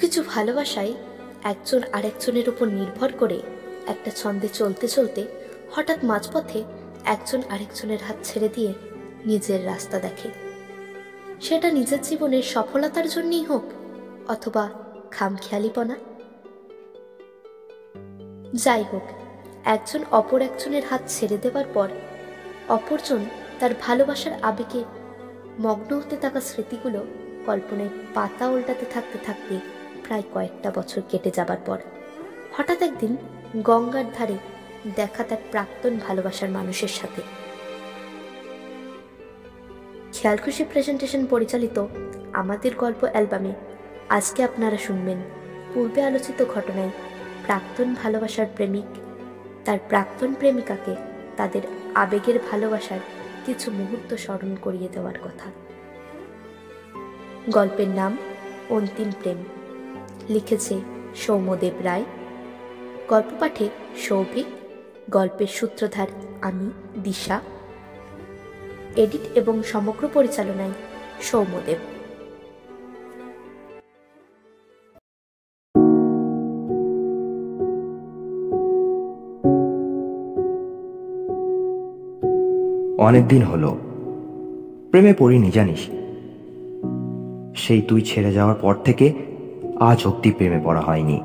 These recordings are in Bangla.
কিছু ভালোবাসায় একজন আরেকজনের উপর নির্ভর করে একটা ছন্দে চলতে চলতে হঠাৎ মাঝপথে একজন আরেকজনের হাত ছেড়ে দিয়ে নিজের রাস্তা দেখে। সেটা নিজের জীবনের সফলতার জন্যই হোক অথবা খামখেয়ালিপনা। যাই হোক, একজন অপর একজনের হাত ছেড়ে দেওয়ার পর অপরজন তার ভালোবাসার আবেগে মগ্ন হতে থাকা স্মৃতিগুলো কল্পনায় পাতা উল্টাতে থাকতে থাকতে প্রায় কয়েকটা বছর কেটে যাবার পর হঠাৎ একদিন গঙ্গার ধারে দেখা তার প্রাক্তন ভালোবাসার মানুষের সাথে। খেয়াল খুশি প্রেজেন্টেশন পরিচালিত আমাদের গল্প অ্যালবামে আজকে আপনারা শুনবেন পূর্বে আলোচিত ঘটনায় প্রাক্তন ভালোবাসার প্রেমিক, তার প্রাক্তন প্রেমিকাকে তাদের আবেগের ভালোবাসার কিছু মুহূর্ত স্মরণ করিয়ে দেওয়ার কথা। গল্পের নাম অন্তিম প্রেম। লিখেছে সৌম্যদেব রায়। গল্প পাঠে সৌভিক, গল্পের সূত্রধার আমি, দিশা। এডিট এবং সমগ্র পরিচালনায় সৌম্যদেব। অনেক দিন হলো। প্রেমে পড়িনি জানিস সেই তুই ছেড়ে যাওয়ার পর থেকে আজ অব্দি প্রেমে পড়া হয়নি।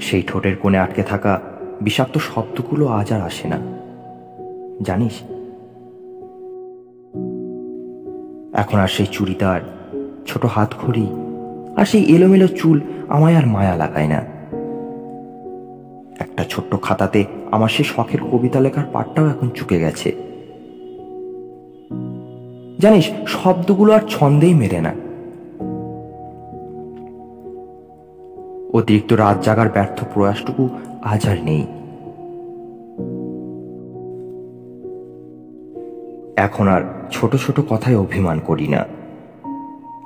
সেই ঠোঁটের কোণে আটকে থাকা বিষাক্ত শব্দগুলো আজ আর আসে না। জানিস? এখন আর সেই চুড়িদার, ছোট হাত হাতঘড়ি আর সেই এলোমেলো চুল আমায় আর মায়া লাগায় না। একটা ছোট্ট খাতাতে আমার সেই শখের কবিতা লেখার পাঠটাও এখন চুকে গেছে। জানিস, শব্দগুলো আর ছন্দেই মেরে না। অতিরিক্ত রাত জাগার ব্যর্থ প্রয়াসটুকু আজ আর নেই। এখন আর ছোট ছোট কথায় অভিমান করি না।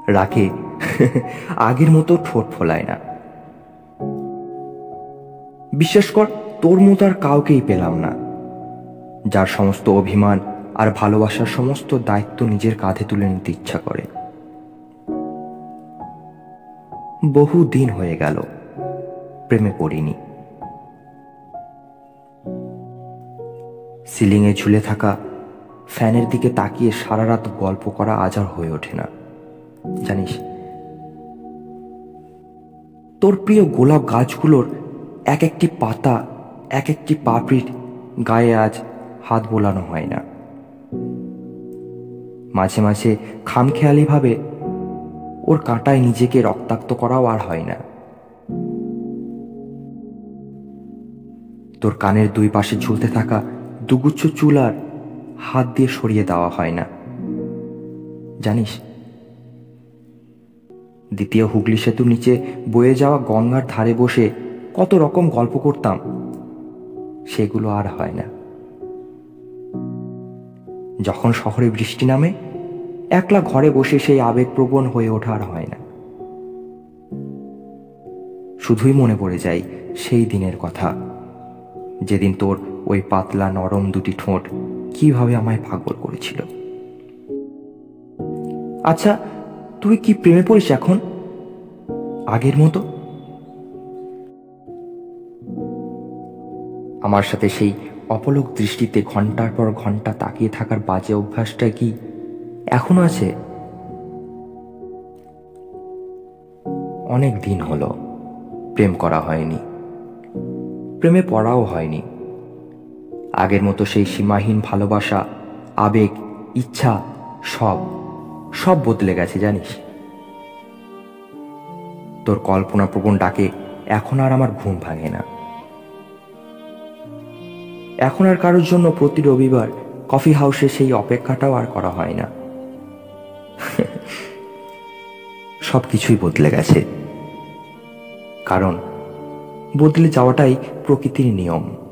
রাকে আগের মতো ঠোঁট ফোলায় না। বিশ্বাস কর, তোর মতো আর কাউকেই পেলাম না। যার সমস্ত অভিমান আর ভালোবাসার সমস্ত দায়িত্ব নিজের কাঁধে তুলে নিতে ইচ্ছা করে। বহু দিন হয়ে গেল। প্রেমে পড়িনি। সিলিংয়ে ঝুলে থাকা ফ্যানের দিকে তাকিয়ে সারা রাত গল্প করা আজ আর হয়ে ওঠে না। জানিস, তোর প্রিয় গোলাপ গাছগুলোর এক একটি পাতা এক একটি পাপড়ির গায়ে আজ হাত বোলানো হয় না। মাঝে মাঝে খামখেয়ালিভাবে ওর কাঁটায় নিজেকে রক্তাক্ত করাও আর হয় না। তোর কানের দুই পাশে ঝুলতে থাকা দুগুচ্ছ চুল আর হাত দিয়ে সরিয়ে দেওয়া হয় না। জানিস, দ্বিতীয় হুগলি সেতু নিচে বয়ে যাওয়া গঙ্গার ধারে বসে কত রকম গল্প করতাম, সেগুলো আর হয় না। যখন শহরে বৃষ্টি নামে, একলা ঘরে বসে সেই আবেগপ্রবণ হয়ে ওঠা আর হয় না। শুধুই মনে পড়ে যায় সেই দিনের কথা। যেদিন তোর ওই পাতলা নরম দুটি ঠোঁট কীভাবে আমায় পাগল করেছিল। আচ্ছা তুই কি প্রেমে পড়িস এখন? আগের মতো? আমার সাথে সেই অপলক দৃষ্টিতে ঘণ্টার পর ঘণ্টা তাকিয়ে থাকার বাজে অভ্যাসটা কি এখনও আছে? অনেক দিন হলো, প্রেম করা হয়নি। প্রেমে পড়াও হয়নি। আগের মতো সেই সীমাহীন ভালোবাসা, আবেগ, ইচ্ছা, সব সব বদলে গেছে, জানিস? তোর কল্পনা প্রবণ ডাকে এখন আর আমার ঘুম ভাঙে না। এখন আর কারোর জন্য প্রতি রবিবার কফি হাউসে সেই অপেক্ষাটাও আর করা হয় না। সব কিছুই বদলে গেছে। কারণ বদলে যাওয়াটাই প্রকৃতির নিয়ম।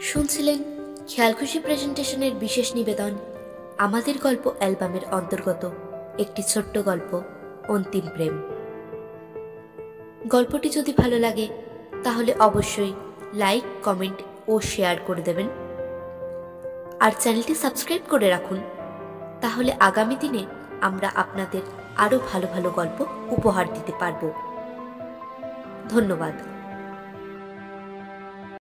শুনছিলেন খেয়ালখুশি প্রেজেন্টেশনের বিশেষ নিবেদন, আমাদের গল্প অ্যালবামের অন্তর্গত একটি ছোট্ট গল্প, অন্তিম প্রেম। গল্পটি যদি ভালো লাগে, তাহলে অবশ্যই লাইক, কমেন্ট ও শেয়ার করে দেবেন। আর চ্যানেলটি সাবস্ক্রাইব করে রাখুন, তাহলে আগামী দিনে আমরা আপনাদের আরও ভালো ভালো গল্প উপহার দিতে পারব। ধন্যবাদ।